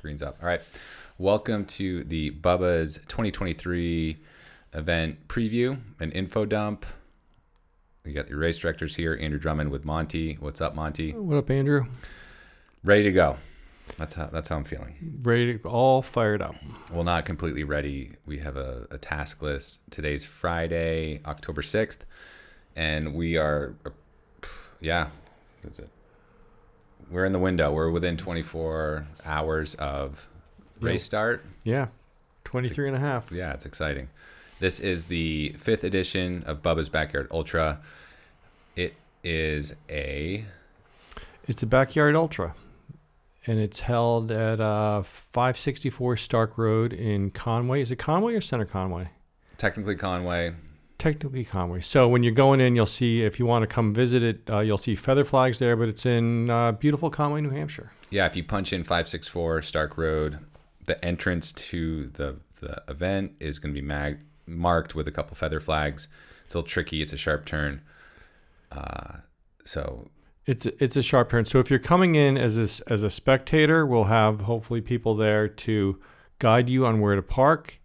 screen's up. All right. Welcome to the Bubba's 2023 event preview and info dump. We got the race directors here, Andrew Drummond with Monty. What's up, Monty? What up, Andrew? Ready to go. That's how that's how I'm feeling. Ready, all fired up. Well, not completely ready. We have a, a task list. Today's Friday, October 6th, and we are, yeah, is it? We're in the window. We're within 24 hours of race Yeah. start. Yeah, 23 and a half. Yeah, it's exciting. This is the fifth edition of Bubba's Backyard Ultra. It is a It's a backyard ultra, and it's held at uh, 564 Stark Road in Conway. Is it Conway or Center Conway? technically Conway. Technically Conway. So when you're going in, you'll see if you want to come visit it, uh, you'll see feather flags there, but it's in uh, beautiful Conway, New Hampshire. Yeah, if you punch in 564 Stark Road, the entrance to the, the event is going to be mag- marked with a couple feather flags. It's a little tricky. It's a sharp turn. Uh, so, It's a, it's a sharp turn. So if you're coming in as a, as a spectator, we'll have hopefully people there to guide you on where to park.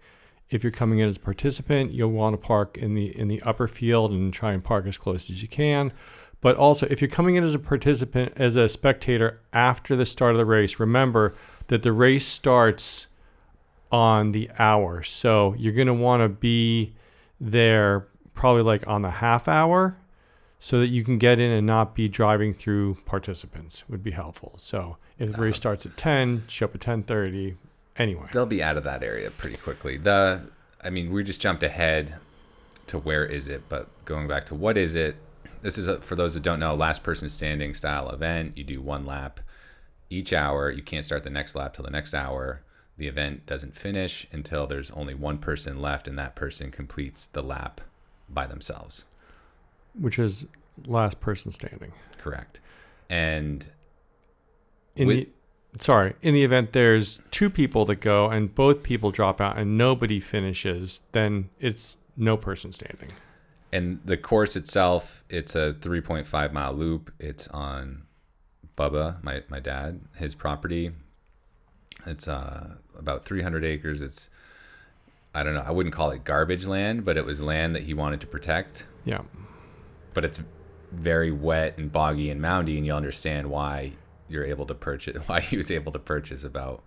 If you're coming in as a participant, you'll want to park in the in the upper field and try and park as close as you can. But also, if you're coming in as a participant, as a spectator after the start of the race, remember that the race starts on the hour. So you're going to want to be there probably like on the half hour so that you can get in and not be driving through participants would be helpful. So if the race uh-huh. starts at 10, show up at 10:30 anyway. they'll be out of that area pretty quickly. The, I mean, we just jumped ahead to where is it, but going back to what is it? This is a, for those that don't know, last person standing style event. You do one lap each hour. You can't start the next lap till the next hour. The event doesn't finish until there's only one person left, and that person completes the lap by themselves. which is last person standing. Correct. And In With- the sorry, in the event there's two people that go and both people drop out and nobody finishes, then it's no person standing. and the course itself, it's a 3.5 mile loop. It's on Bubba, my, my dad, his property. It's uh, about 300 acres. It's, I don't know, I wouldn't call it garbage land, but it was land that he wanted to protect. Yeah. But it's very wet and boggy and moundy, and you'll understand why you're able to purchase, why he was able to purchase about,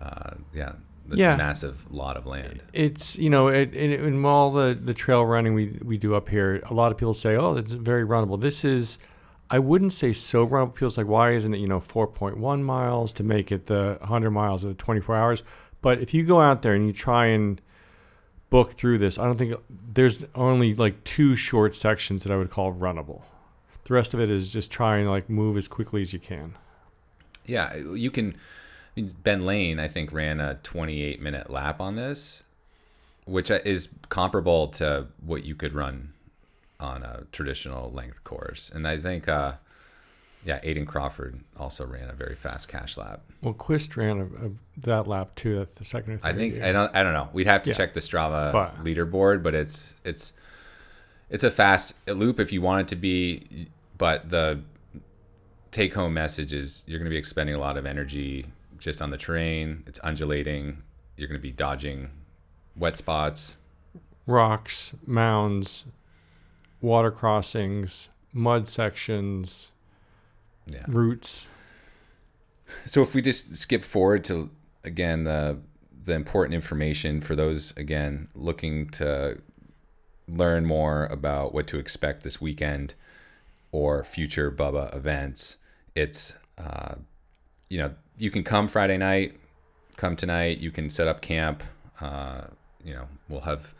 uh, yeah, this Yeah. massive lot of land. It's you know it, in, in all the the trail running we we do up here. A lot of people say, "Oh, it's very runnable." This is, I wouldn't say so runnable. People's like, "Why isn't it you know 4.1 miles to make it the 100 miles of 24 hours?" But if you go out there and you try and book through this, I don't think there's only like two short sections that I would call runnable. The rest of it is just trying and like move as quickly as you can. Yeah, you can. I mean, Ben Lane, I think, ran a 28 minute lap on this, which is comparable to what you could run on a traditional length course. And I think, uh, yeah, Aiden Crawford also ran a very fast cash lap. Well, Quist ran a, a, that lap too, at the second or third. I think yeah. I don't I don't know. We'd have to Yeah. check the Strava But- leaderboard, but it's it's it's a fast loop if you want it to be, but the take home message is you're going to be expending a lot of energy just on the terrain. It's undulating. You're going to be dodging wet spots. rocks, mounds, water crossings, mud sections, Yeah. roots. So if we just skip forward to again the the important information for those again looking to learn more about what to expect this weekend or future Bubba events, it's uh, you know you can come Friday night, come tonight. You can set up camp. Uh, you know we'll have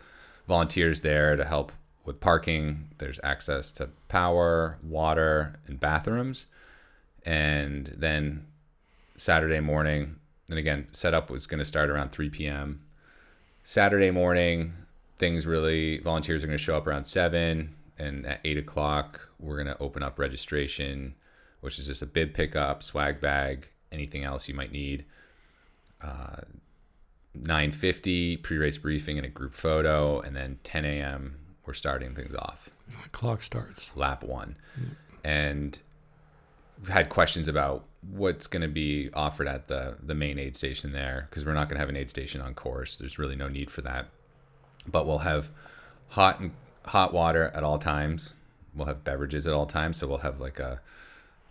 volunteers there to help with parking. There's access to power, water, and bathrooms, and then Saturday morning. And again, setup was going to start around 3 p.m. Saturday morning, things really, volunteers are going to show up around 7. And at 8 o'clock, we're going to open up registration, which is just a bib pickup, swag bag, anything else you might need. Uh, 9.50, pre-race briefing and a group photo. And then 10 a.m., we're starting things off The clock starts. lap one. And we've had questions about what's going to be offered at the the main aid station there because we're not going to have an aid station on course. There's really no need for that. But we'll have hot and hot water at all times. We'll have beverages at all times. So we'll have like a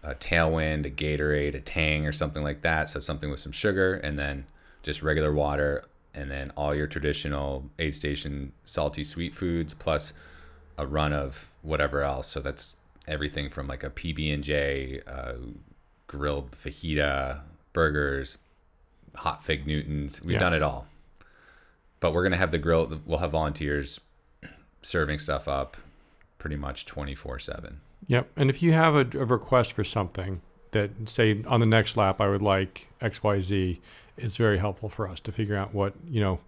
a tailwind, a Gatorade, a Tang, or something like that. So something with some sugar, and then just regular water, and then all your traditional aid station salty sweet foods plus a run of whatever else. So that's everything from like a PB and J, uh, grilled fajita, burgers, hot fig Newtons. We've Yeah. done it all. But we're gonna have the grill. We'll have volunteers serving stuff up, pretty much twenty four seven. Yep. And if you have a, a request for something that, say, on the next lap, I would like X, Y, Z, it's very helpful for us to figure out what you know,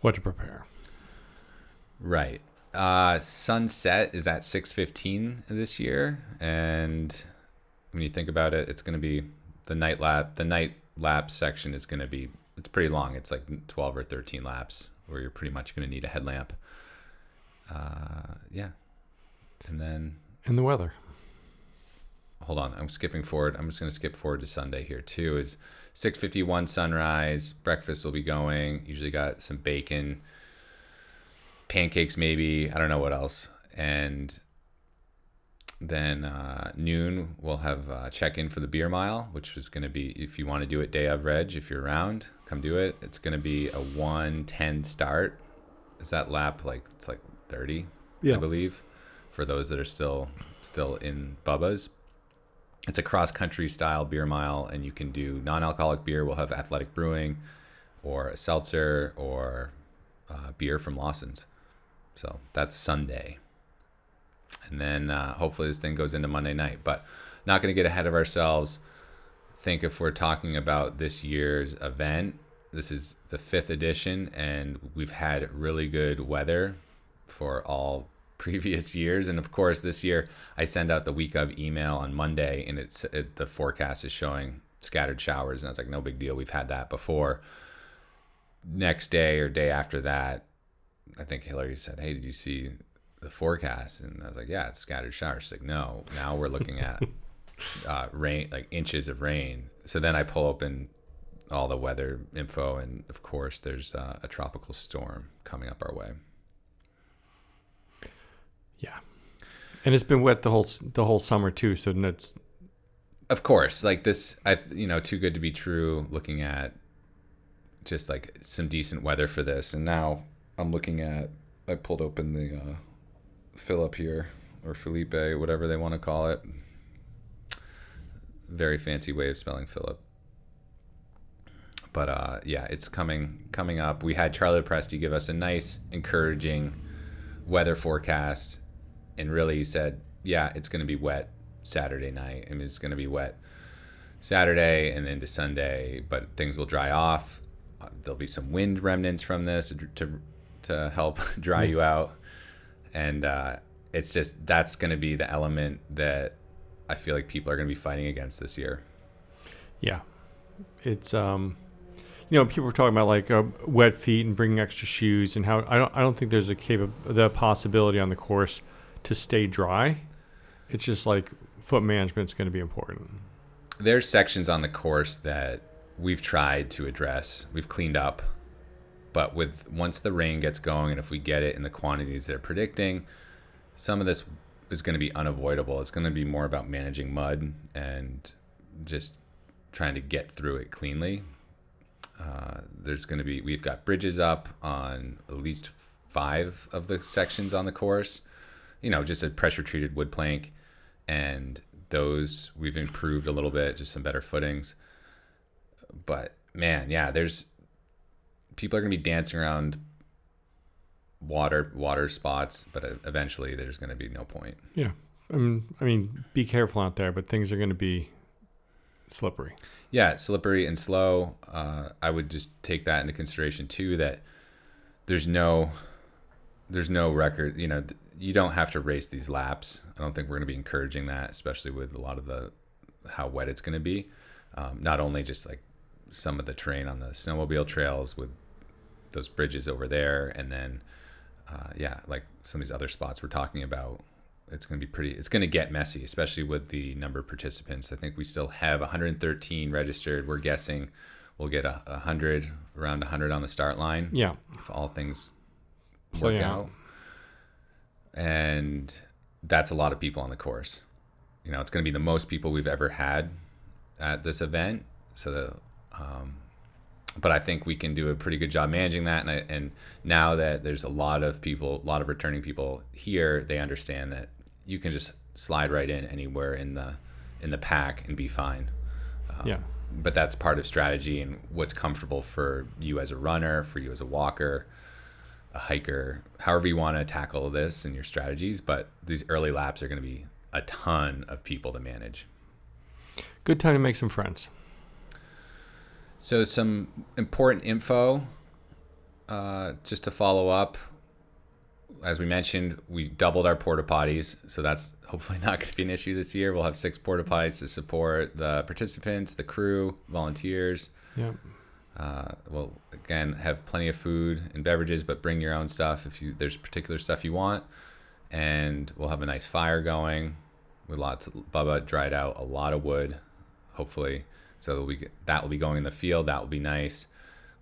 what to prepare. Right. Uh, sunset is at six fifteen this year, and when you think about it, it's going to be the night lap. The night lap section is going to be it's pretty long. It's like twelve or thirteen laps, where you're pretty much going to need a headlamp. Uh, yeah, and then And the weather. hold on, I'm skipping forward. I'm just going to skip forward to Sunday here too. Is 6:51 sunrise. Breakfast will be going. Usually got some bacon, pancakes maybe. I don't know what else. And then uh, noon we'll have uh, check in for the beer mile, which is going to be if you want to do it day of reg. If you're around, come do it. It's going to be a 110 start. Is that lap like it's like 30? I believe, for those that are still still in Bubba's. It's a cross country style beer mile, and you can do non alcoholic beer. We'll have athletic brewing, or a seltzer, or uh, beer from Lawson's. So that's Sunday. And then uh, hopefully this thing goes into Monday night. But not going to get ahead of ourselves. Think if we're talking about this year's event, this is the fifth edition, and we've had really good weather for all previous years. And of course, this year I send out the week of email on Monday, and it's it, the forecast is showing scattered showers, and I was like, no big deal. We've had that before. Next day or day after that, I think Hillary said, "Hey, did you see the forecast?" And I was like, "Yeah, it's scattered showers." She's like, "No, now we're looking at uh, rain, like inches of rain." So then I pull open all the weather info, and of course, there's uh, a tropical storm coming up our way. Yeah. And it's been wet the whole the whole summer too, so it's Of course, like this, I you know, too good to be true. Looking at just like some decent weather for this, and now I'm looking at. I pulled open the uh, Philip here or Felipe, whatever they want to call it. Very fancy way of spelling Philip. But uh, yeah, it's coming coming up. We had Charlie Presti give us a nice, encouraging weather forecast, and really he said, yeah, it's going to be wet Saturday night. I mean, it's going to be wet Saturday and into Sunday, but things will dry off. Uh, there'll be some wind remnants from this to to help dry you out, and uh, it's just that's going to be the element that I feel like people are going to be fighting against this year. yeah. It's um you know, people were talking about like uh, wet feet and bringing extra shoes and how I don't I don't think there's a the possibility on the course to stay dry. It's just like foot management is going to be important. there's sections on the course that we've tried to address. We've cleaned up, but with once the rain gets going, and if we get it in the quantities they're predicting, some of this is going to be unavoidable. It's going to be more about managing mud and just trying to get through it cleanly. Uh, there's going to be we've got bridges up on at least five of the sections on the course. You know, just a pressure treated wood plank, and those we've improved a little bit, just some better footings. But man, yeah, there's people are gonna be dancing around water water spots, but e- eventually there's gonna be no point. Yeah. I mean, I mean, be careful out there, but things are going to be slippery. Yeah, slippery and slow. Uh, I would just take that into consideration too. That there's no there's no record. You know, you don't have to race these laps. I don't think we're going to be encouraging that, especially with a lot of the how wet it's going to be. Um, not only just like some of the terrain on the snowmobile trails with those bridges over there, and then uh, yeah, like some of these other spots we're talking about it's going to be pretty. It's going to get messy, especially with the number of participants. I think we still have 113 registered. We're guessing we'll get a, a hundred, around 100 on the start line. Yeah. if all things Play work out. out. And that's a lot of people on the course. You know, it's going to be the most people we've ever had at this event. So, the, um, but I think we can do a pretty good job managing that. And, I, and now that there's a lot of people, a lot of returning people here, they understand that you can just slide right in anywhere in the in the pack and be fine Yeah. but that's part of strategy and what's comfortable for you as a runner, for you as a walker, a hiker, however you want to tackle this and your strategies. But these early laps are going to be a ton of people to manage. Good time to make some friends. So, some important info uh, just to follow up. As we mentioned, we doubled our porta potties, so that's hopefully not going to be an issue this year. We'll have six porta potties to support the participants, the crew, volunteers. Yeah. Uh, we'll again have plenty of food and beverages, but bring your own stuff if you there's particular stuff you want. And we'll have a nice fire going with lots. Of, Bubba dried out a lot of wood, hopefully. So we that will be going in the field. That will be nice.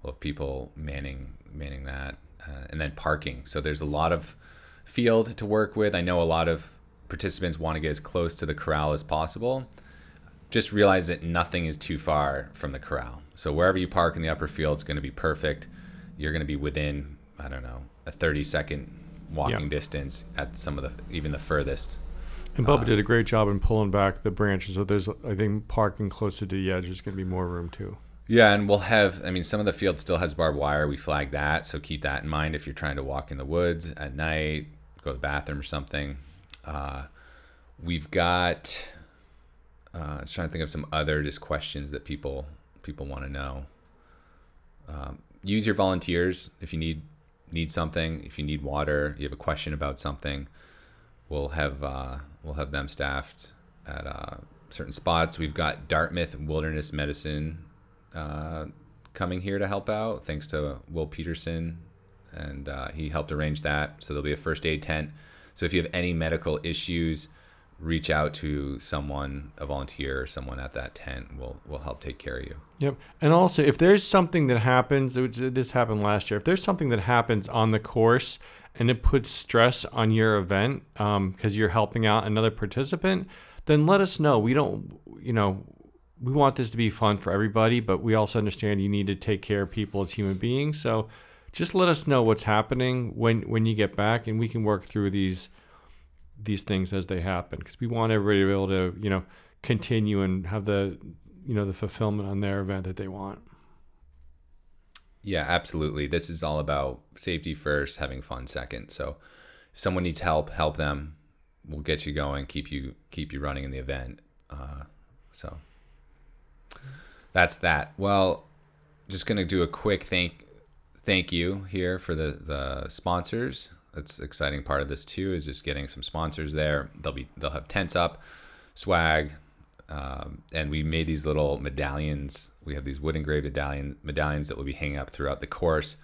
We'll have people manning manning that, uh, and then parking. So there's a lot of field to work with. I know a lot of participants want to get as close to the corral as possible just realize that nothing is too far from the corral. So wherever you park in the upper field it's going to be perfect. You're going to be within, I don't know, a 30 second walking Yeah. distance at some of the even the furthest. And Bubba did a great job in pulling back the branches. So there's, I think, parking closer to the edge. There's going to be more room too. Yeah, and we'll have I mean some of the field still has barbed wire. We flag that, so keep that in mind if you're trying to walk in the woods at night, go to the bathroom or something. Uh, we've got uh, just trying to think of some other just questions that people people want to know. Um, use your volunteers if you need need something. If you need water, you have a question about something, we'll have uh, we'll have them staffed at uh, certain spots. We've got Dartmouth Wilderness Medicine uh, coming here to help out, thanks to Will Peterson, and uh, he helped arrange that. So there'll be a first aid tent. So if you have any medical issues, reach out to someone, a volunteer, or someone at that tent. We'll we'll help take care of you. Yep. And also, if there's something that happens, which this happened last year, if there's something that happens on the course and it puts stress on your event um, because you're helping out another participant, then let us know. We don't, you know, we want this to be fun for everybody, but we also understand you need to take care of people as human beings. So just let us know what's happening when when you get back, and we can work through these these things as they happen because we want everybody to be able to, you know, continue and have the you know the fulfillment on their event that they want. Yeah, absolutely. This is all about safety first, having fun second. So if someone needs help, help them. We'll get you going, keep you keep you running in the event. Uh, so that's that. Well, just gonna do a quick thank thank you here for the the sponsors. That's exciting part of this too is just getting some sponsors there. They'll be they'll have tents up, swag, um, and we made these little medallions. We have these wood engraved medallion medallions that will be hanging up throughout the course.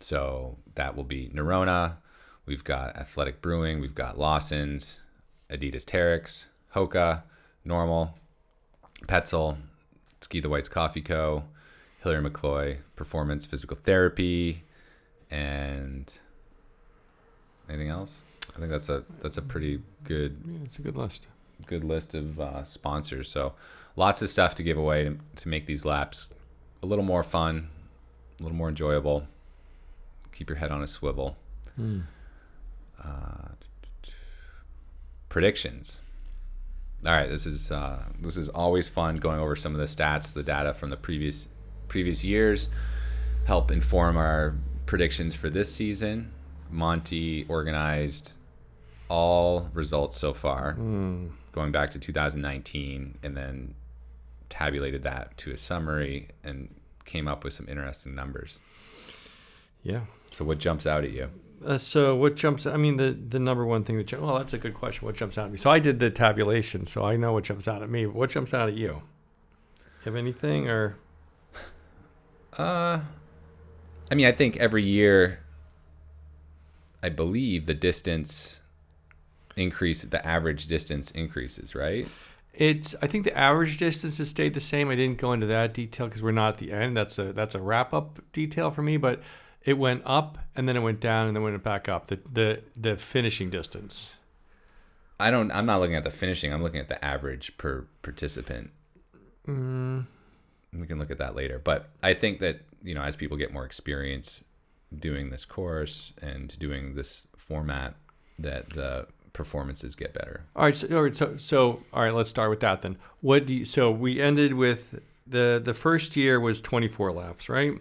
So that will be Nerona. We've got Athletic Brewing. We've got Lawson's, Adidas Terrex, Hoka, Normal, Petzl, Ski the Whites Coffee Co., Hillary McCloy, Performance Physical Therapy, and anything else. I think that's a that's a pretty good Yeah, it's a good list. good list of uh, sponsors. So lots of stuff to give away to, to make these laps a little more fun, a little more enjoyable. Keep your head on a swivel. Uh, predictions. All right, this is uh, this is always fun going over some of the stats, the data from the previous previous years, help inform our predictions for this season. Monty organized all results so far, going back to 2019, and then tabulated that to a summary and came up with some interesting numbers. Yeah. So, what jumps out at you? Uh, so what jumps? I mean, the the number one thing that well, that's a good question. What jumps out at me? So I did the tabulation, so I know what jumps out at me. What jumps out at you? You have anything or? Uh, I mean, I think every year, I believe the distance increase the average distance increases, right? It's. I think the average distance has stayed the same. I didn't go into that detail because we're not at the end. That's a that's a wrap up detail for me. But it went up and then it went down and then went back up. The the the finishing distance. I don't. I'm not looking at the finishing. I'm looking at the average per participant. Mm, We can look at that later. But I think that you know, as people get more experience doing this course and doing this format, that the performances get better. all right. So, all right. So so all right. Let's start with that then. What do you? So we ended with the the first year was 24 laps, right?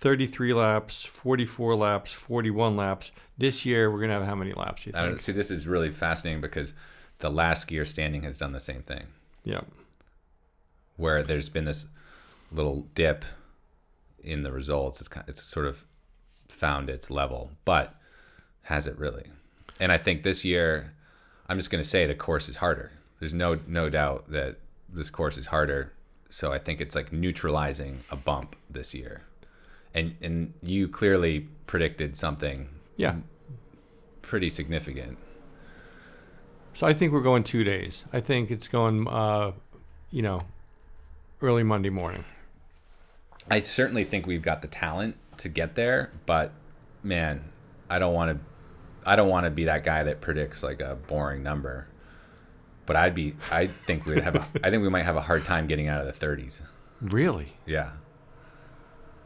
33 laps, 44 laps, 41 laps. This year we're gonna have how many laps? You I don't see. This is really fascinating because the last year standing has done the same thing. Yeah. where there's been this little dip in the results. It's kind it's sort of found its level, but has it really? And I think this year, I'm just going to say the course is harder. There's no no doubt that this course is harder. So I think it's like neutralizing a bump this year. And and you clearly predicted something Yeah. pretty significant. So I think we're going two days. I think it's going, uh, you know, early Monday morning. I certainly think we've got the talent to get there, but man, I don't want to. I don't want to be that guy that predicts like a boring number. But I'd be. I think we'd have. A, I think we might have a hard time getting out of the 30s. Really? Yeah,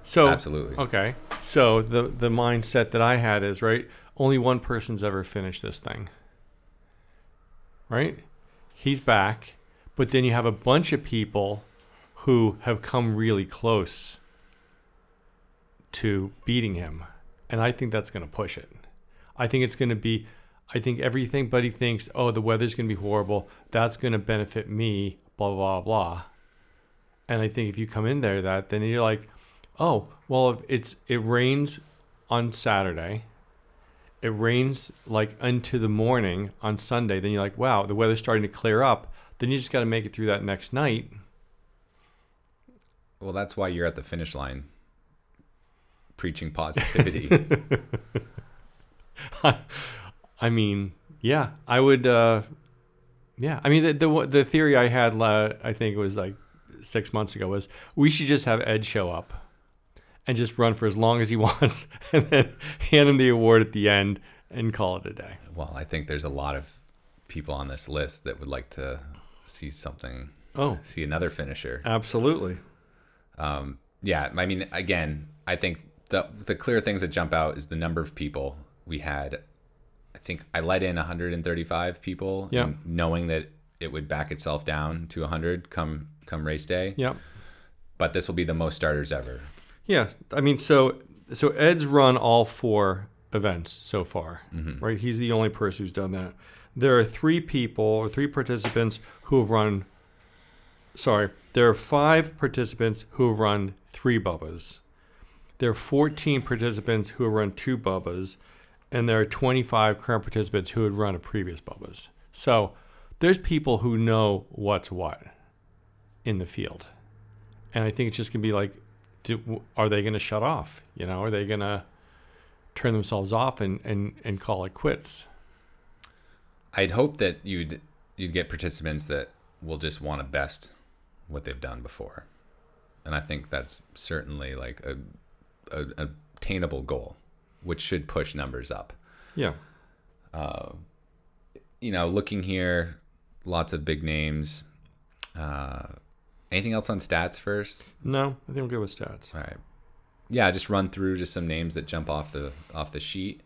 So absolutely. Okay. So the the mindset that I had is right. Only one person's ever finished this thing. Right. He's back, but then you have a bunch of people who have come really close to beating him, and I think that's going to push it. I think it's going to be. I think everything buddy thinks, oh, the weather's going to be horrible. That's going to benefit me. Blah blah blah. And I think if you come in there that, then you're like, oh, well, it's it rains on Saturday. It rains like into the morning on Sunday. Then you're like, wow, the weather's starting to clear up. Then you just got to make it through that next night. Well, that's why you're at the finish line, preaching positivity. I mean, yeah, I would. Uh, yeah, I mean, the, the the theory I had, uh, I think it was like six months ago, was we should just have Ed show up and just run for as long as he wants, and then hand him the award at the end and call it a day. well, I think there's a lot of people on this list that would like to see something, Oh, see another finisher. absolutely. Um, yeah, I mean, again, I think the the clear things that jump out is the number of people we had. I think I let in 135 people, Yeah. knowing that it would back itself down to 100 come come race day. Yep. But this will be the most starters ever. Yeah, I mean, so so Ed's run all four events so far, mm-hmm. right? He's the only person who's done that. There are three people or three participants who have run. Sorry, there are five participants who have run three bubbas. There are 14 participants who have run two bubbas, and there are 25 current participants who had run a previous bubbas. So there's people who know what's what in the field, and I think it's just gonna be like do, are they going to shut off? You know, are they going to turn themselves off and, and, and call it quits? I'd hope that you'd you'd get participants that will just want to best what they've done before, and I think that's certainly like a, a, a attainable goal, which should push numbers up. Yeah. Uh, you know, looking here, lots of big names. Uh, anything else on stats first? No, I think I'm good with stats. All right. Yeah, just run through just some names that jump off the off the sheet.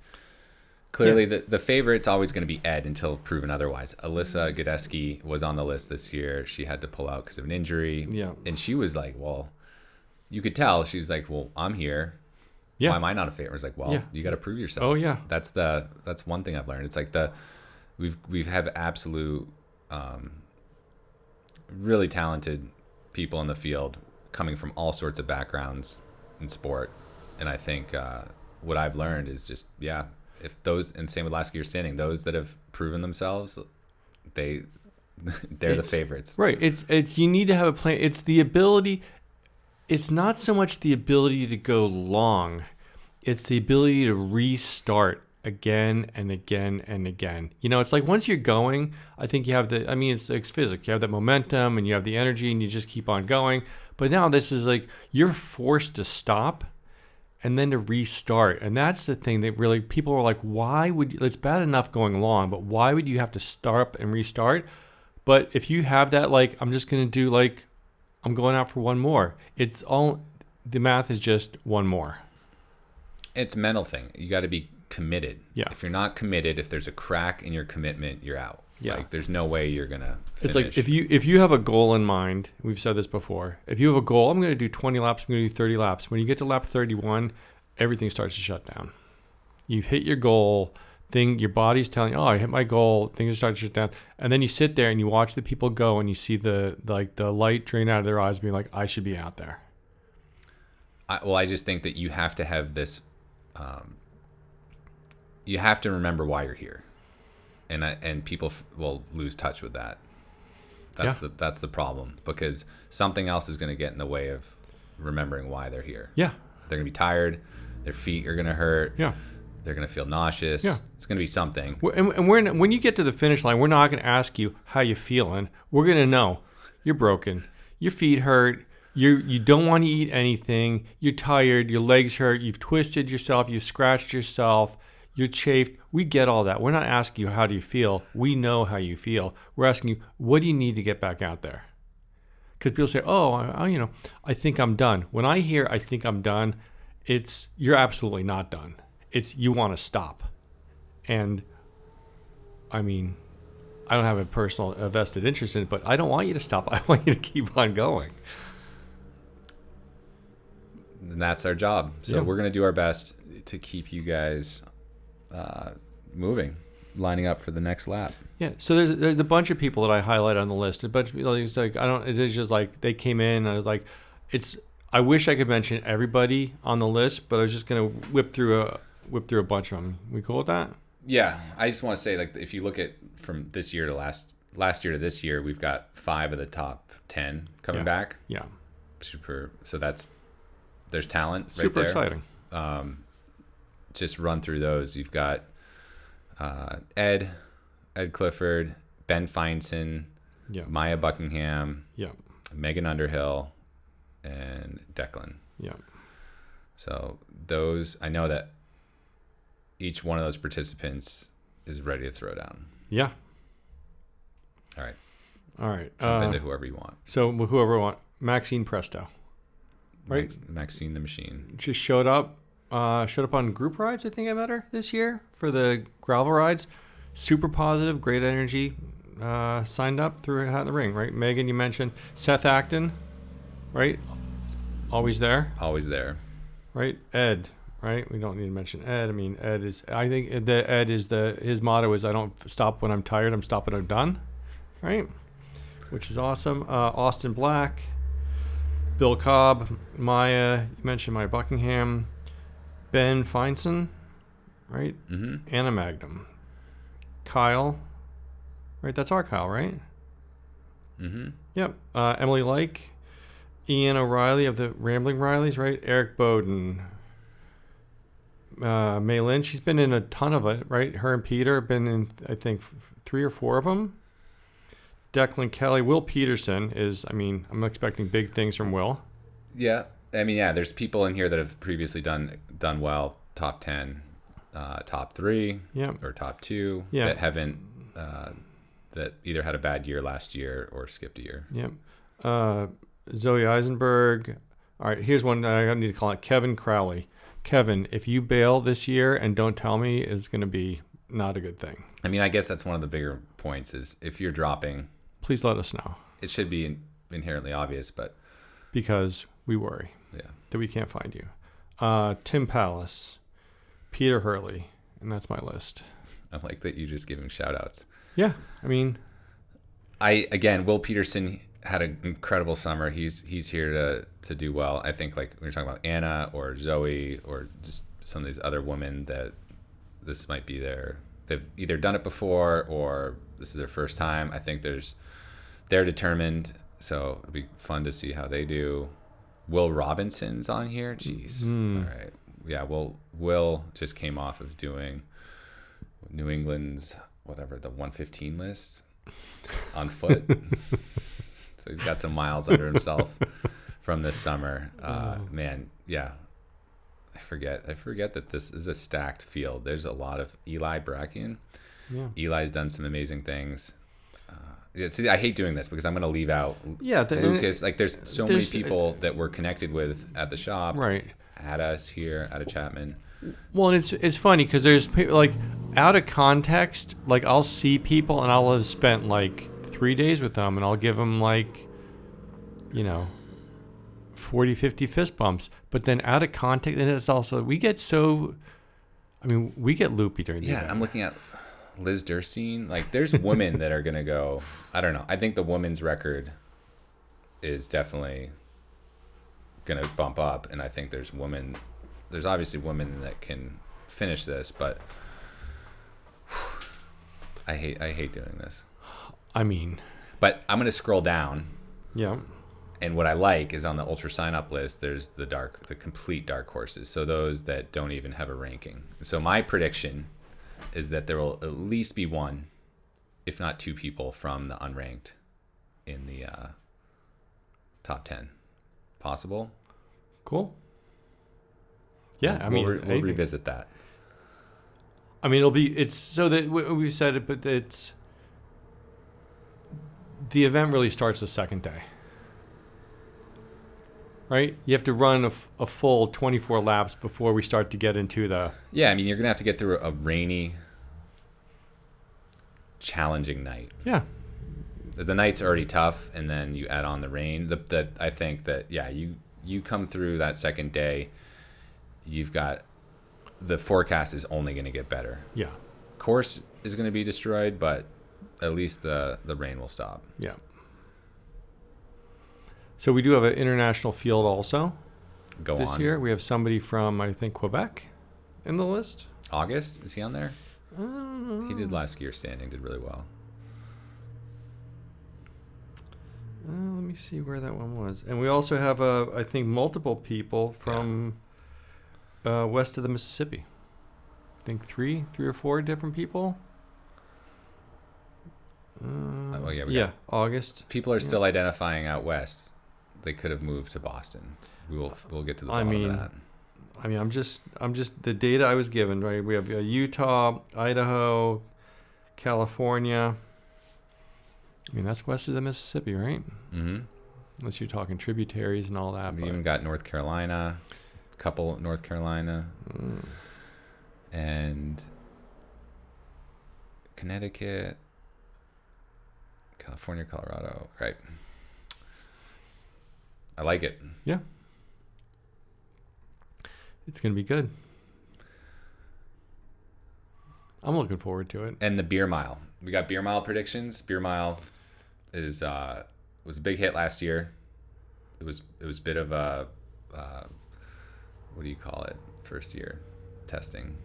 Clearly, the, the favorite's always going to be Ed until proven otherwise. Alyssa Godesky was on the list this year. She had to pull out because of an injury. Yeah. And she was like, well, you could tell. She's like, well, I'm here. Yeah. Why am I not a favorite? It's like, well, Yeah. you got to prove yourself. Oh, yeah. That's the that's one thing I've learned. It's like the we've we've have absolute um, really talented people in the field coming from all sorts of backgrounds in sport, and I think uh, what I've learned is just yeah, if those and same with last year's standing, those that have proven themselves, they they're the favorites. Right. It's it's you need to have a plan. It's the ability. It's not so much the ability to go long. It's the ability to restart again and again and again. You know, it's like once you're going, I think you have the, I mean, it's, it's physics. You have that momentum and you have the energy and you just keep on going. But now this is like you're forced to stop and then to restart. And that's the thing that really people are like, why would you, it's bad enough going long, but why would you have to start up and restart? But if you have that, like, I'm just going to do like, I'm going out for one more, it's all, the math is just one more. It's a mental thing. You got to be committed. Yeah. If you're not committed, if there's a crack in your commitment, you're out. Yeah. Like there's no way you're gonna. It's like if you if you have a goal in mind, we've said this before. If you have a goal, I'm going to do 20 laps. I'm going to do 30 laps. When you get to lap 31, everything starts to shut down. You've hit your goal. Thing your body's telling you, oh, I hit my goal. Things are starting to shut down, and then you sit there and you watch the people go, and you see the like the light drain out of their eyes, being like, I should be out there. I, well, I just think that you have to have this. Um, you have to remember why you're here, and I, and people f- will lose touch with that. That's Yeah. the that's the problem because something else is going to get in the way of remembering why they're here. Yeah, They're going to be tired. Their feet are going to hurt. yeah. They're going to feel nauseous. Yeah. It's going to be something. And, and we're when you get to the finish line, we're not going to ask you how you're feeling. We're going to know you're broken, your feet hurt, you you don't want to eat anything, you're tired, your legs hurt, you've twisted yourself, you've scratched yourself, you're chafed. We get all that. We're not asking you how do you feel. We know how you feel. We're asking you what do you need to get back out there. Because people say, "Oh, I, I- you know, I think I'm done." When I hear "I think I'm done," it's you're absolutely not done. It's you want to stop. And I mean, I don't have a personal a vested interest in it, but I don't want you to stop. I want you to keep on going. And that's our job. So Yeah. we're going to do our best to keep you guys uh, moving, lining up for the next lap. Yeah. So there's there's a bunch of people that I highlight on the list. A bunch of people. It's like I don't. It's just like they came in. And I was like, it's. I wish I could mention everybody on the list, but I was just gonna whip through a whip through a bunch of them. We cool with that? Yeah, I just want to say, like, if you look at from this year to last last year to this year, we've got five of the top ten coming Yeah. back. Yeah. Super. So that's there's talent. Super right there. exciting. Um, just run through those. You've got uh, Ed, Ed Clifford, Ben Feinson, Yeah. Maya Buckingham, Yeah. Megan Underhill, and Declan. Yeah. So those, I know that each one of those participants is ready to throw down. Yeah. All right, All right. jump Uh, into whoever you want. so whoever want Maxine Presto right. Max, Maxine the Machine. just showed up. Uh, showed up on group rides. I think I met her this year for the gravel rides. Super positive, great energy. Uh, signed up threw her hat in the ring. Right, Megan. You mentioned Seth Acton, right? Always there, Always there. right? Ed, right? We don't need to mention Ed. I mean, Ed is. I think the Ed is the his motto is I don't stop when I'm tired. I'm stopping when I'm done, right? Which is awesome. Uh, Austin Black, Bill Cobb, Maya. You mentioned Maya Buckingham, Ben Feinson, right? hmm Anna Magnum, Kyle, right? That's our Kyle, right? hmm Yep. Uh, Emily Lake, Ian O'Reilly of the Rambling Rileys, right? Eric Bowden, uh, May Lynn. She's been in a ton of it, right? Her and Peter have been in, I think, three or four of them. Declan Kelly, Will Peterson is. I mean, I'm expecting big things from Will. Yeah, I mean, yeah. There's people in here that have previously done done well, top ten, uh, top three, Yep. or top two Yeah. that haven't uh, that either had a bad year last year or skipped a year. Yep. Uh, Zoe Eisenberg. All right, here's one I need to call it Kevin Crowley. Kevin, if you bail this year and don't tell me, it's going to be not a good thing. I mean, I guess that's one of the bigger points is if you're dropping, Please let us know it should be in, inherently obvious, but because we worry yeah, that we can't find you. Uh, Tim Palace, Peter Hurley, and that's my list. I like that you just giving shout outs. Yeah, I mean, I again, Will Peterson had an incredible summer. He's he's here to to do well. I think like we are talking about Anna or Zoe or just some of these other women that this might be their they've either done it before or this is their first time. I think there's they're determined, so it'll be fun to see how they do. Will Robinson's on here. Jeez. Mm. All right. Yeah. Well, Will just came off of doing New England's whatever the 115 list on foot. so he's got some miles under himself from this summer. Uh, man, yeah. I forget. I forget that this is a stacked field. There's a lot of Eli Brakian. Yeah. Eli's done some amazing things. Uh, yeah, see, I hate doing this because I'm going to leave out Yeah. the- Lucas. Like, there's so there's- many people that we're connected with at the shop, Right. at us here, at a Chapman. Well, and it's it's funny because there's like out of context. Like I'll see people and I'll have spent like three days with them, and I'll give them like, you know, 40, 50 fist bumps. But then out of context, and it's also we get so. I mean, we get loopy during the Yeah, event. I'm looking at Liz Durstein. Like, there's women that are gonna go. I don't know. I think the women's record is definitely gonna bump up, and I think there's women. There's obviously women that can finish this, but I hate I hate doing this. I mean, But I'm gonna scroll down, yeah, and what I like is on the UltraSignup list. There's the dark, the complete dark horses. So those that don't even have a ranking. So my prediction is that there will at least be one, if not two people from the unranked in the uh, top ten. Possible. cool. Yeah, I We'll mean, re- we'll revisit that. I mean, it'll be it's so that we, we said it, but it's the event really starts the second day, right? You have to run a, f- a full 24 laps before we start to get into the Yeah, I mean you're gonna have to get through a rainy, challenging night. yeah, the night's already tough and then you add on the rain. The, the i think that yeah you you come through that second day you've got the forecast is only going to get better. Yeah, course is going to be destroyed but at least the the rain will stop yeah. So we do have an international field also go this on year. We have somebody from I think Quebec in the list. august is he on there he did last year standing did really well Uh, let me see where that one was. And we also have, uh, I think, multiple people from uh, west of the Mississippi. I think three, three or four different people. Uh, well, yeah, we yeah, August. people are still identifying out west they could have moved to boston we will we'll get to the I bottom mean, of that I mean, I'm just, I'm just the data I was given. Right, we have uh, Utah, Idaho, California. I mean, that's west of the Mississippi, right? mm-hmm. Unless you're talking tributaries and all that. we even got north carolina couple north carolina Mm. and Connecticut, California, Colorado. Right. I like it. Yeah. It's gonna be good. I'm looking forward to it. And the beer mile. We got beer mile predictions. Beer mile is uh was a big hit last year. It was it was a bit of a uh, what do you call it? First year testing.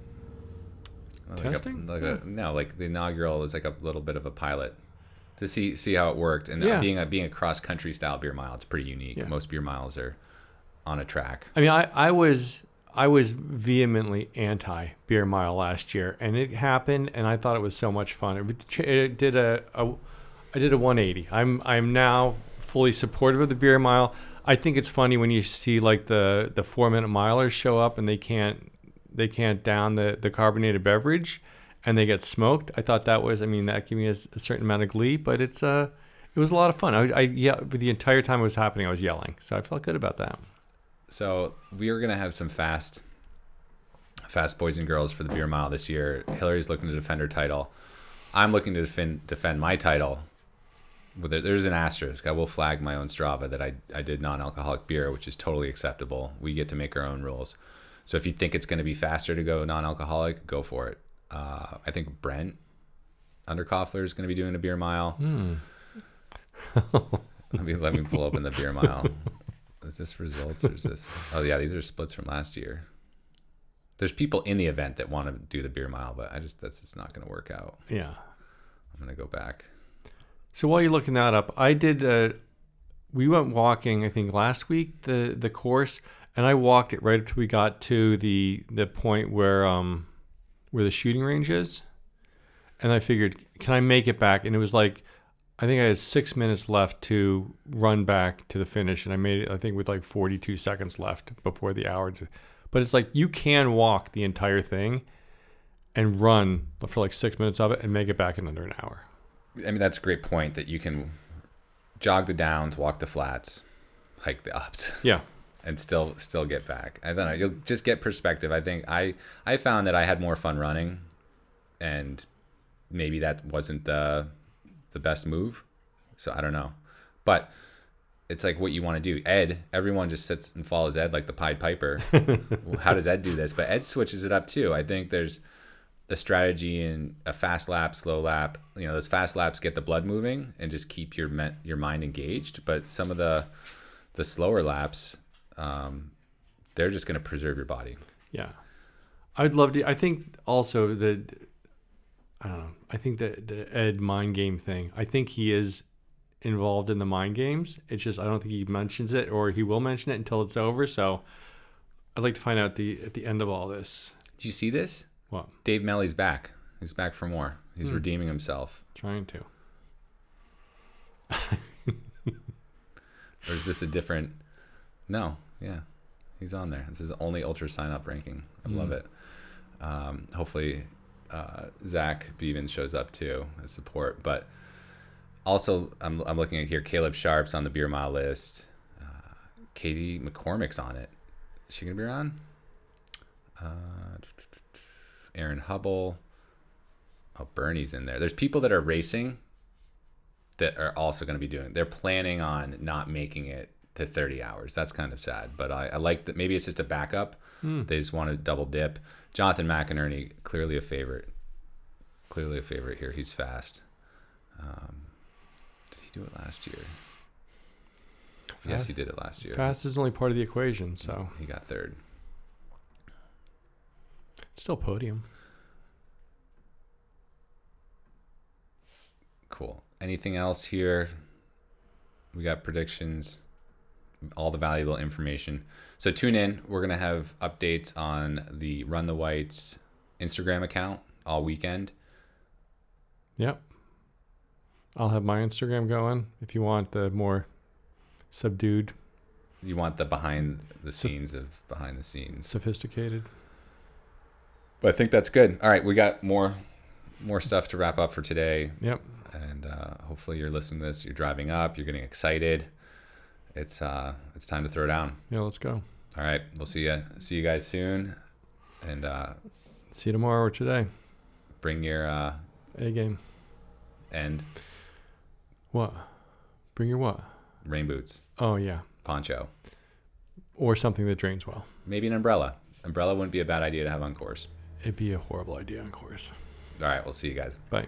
Like a- Testing? Like a, no, like the inaugural was like a little bit of a pilot to see see how it worked. And Yeah. uh, being a being a cross country style beer mile, it's pretty unique. Yeah. Most beer miles are on a track. I mean, I, I was I was vehemently anti beer mile last year, and it happened, and I thought it was so much fun. It, it did a, a I did a 180. I'm I'm now fully supportive of the beer mile. I think it's funny when you see like the the four minute milers show up and they can't they can't down the the carbonated beverage, and they get smoked. I thought that was I mean that gave me a certain amount of glee, but it's uh it was a lot of fun. I, I yeah, the entire time it was happening, I was yelling, so I felt good about that. So we are gonna have some fast, fast boys and girls for the beer mile this year. Hillary's looking to defend her title. I'm looking to defend defend my title. With it, there's an asterisk. I will flag my own Strava that I I did non-alcoholic beer, which is totally acceptable. We get to make our own rules. So if you think it's going to be faster to go non-alcoholic, go for it. Uh, I think Brent Underkoffler is going to be doing a beer mile. let me let me pull open the beer mile. Is this results or is this? Oh yeah, these are splits from last year. There's people in the event that want to do the beer mile, but I just that's just not going to work out. Yeah. I'm going to go back. So while you're looking that up, I did. Uh, we went walking. I think last week the the course, and I walked it right up till we got to the the point where um where the shooting range is. and I figured, can I make it back? And it was like, I think I had six minutes left to run back to the finish, and I made it. I think with like 42 seconds left before the hour. To, but it's like you can walk the entire thing and run for like six minutes of it and make it back in under an hour. I mean, that's a great point that you can jog the downs, walk the flats, hike the ups. Yeah. And still still get back. I don't know. You'll just get perspective. I think I I found that I had more fun running, and maybe that wasn't the the best move. So I don't know, but it's like what you want to do. Ed, everyone just sits and follows Ed like the Pied Piper. How does Ed do this? But Ed switches it up too. I think there's the strategy in a fast lap, slow lap. You know, those fast laps get the blood moving and just keep your your mind engaged. But some of the the slower laps, um, they're just going to preserve your body. Yeah. I'd love to. I think also that, I don't know. I think that the Ed mind game thing, I think he is involved in the mind games. It's just, I don't think he mentions it or he will mention it until it's over. So I'd like to find out the at the end of all this. Do you see this? What? Dave Melly's back. He's back for more. He's redeeming himself. Trying to. Or is this a different? No, yeah, he's on there. This is only UltraSignup ranking. I love it. Um, hopefully, uh, Zach Bevan shows up too as support. But also, I'm, I'm looking at here. Caleb Sharp's on the beer mile list. Uh, Katie McCormick's on it. Is she gonna be on? Uh, Aaron Hubble. Oh, Bernie's in there. There's people that are racing that are also going to be doing. They're planning on not making it to 30 hours. That's kind of sad, but I, I like that. Maybe it's just a backup. They just want to double dip. Jonathan McInerney, clearly a favorite. Clearly a favorite here. He's fast. Um, did he do it last year? Yes, he did it last year. Fast is only part of the equation, so He got third. it's still podium. Cool. Anything else here? We got predictions, all the valuable information. So tune in. We're gonna have updates on the Run the Whites Instagram account all weekend. Yep. I'll have my Instagram going if you want the more subdued, You want the behind the scenes of behind the scenes. sophisticated. But I think that's good. All right, we got more more stuff to wrap up for today. Yep. and uh, hopefully you're listening to this. You're driving up. You're getting excited. It's uh, it's time to throw down. Yeah, let's go. All right, we'll see you see you guys soon, and uh, See you tomorrow or today. bring your uh, A game. and What? Bring your what? rain boots, Oh yeah. poncho, Or something that drains well. maybe an umbrella. Umbrella wouldn't be a bad idea to have on course. It'd be a horrible idea, on course. All right, we'll see you guys. Bye.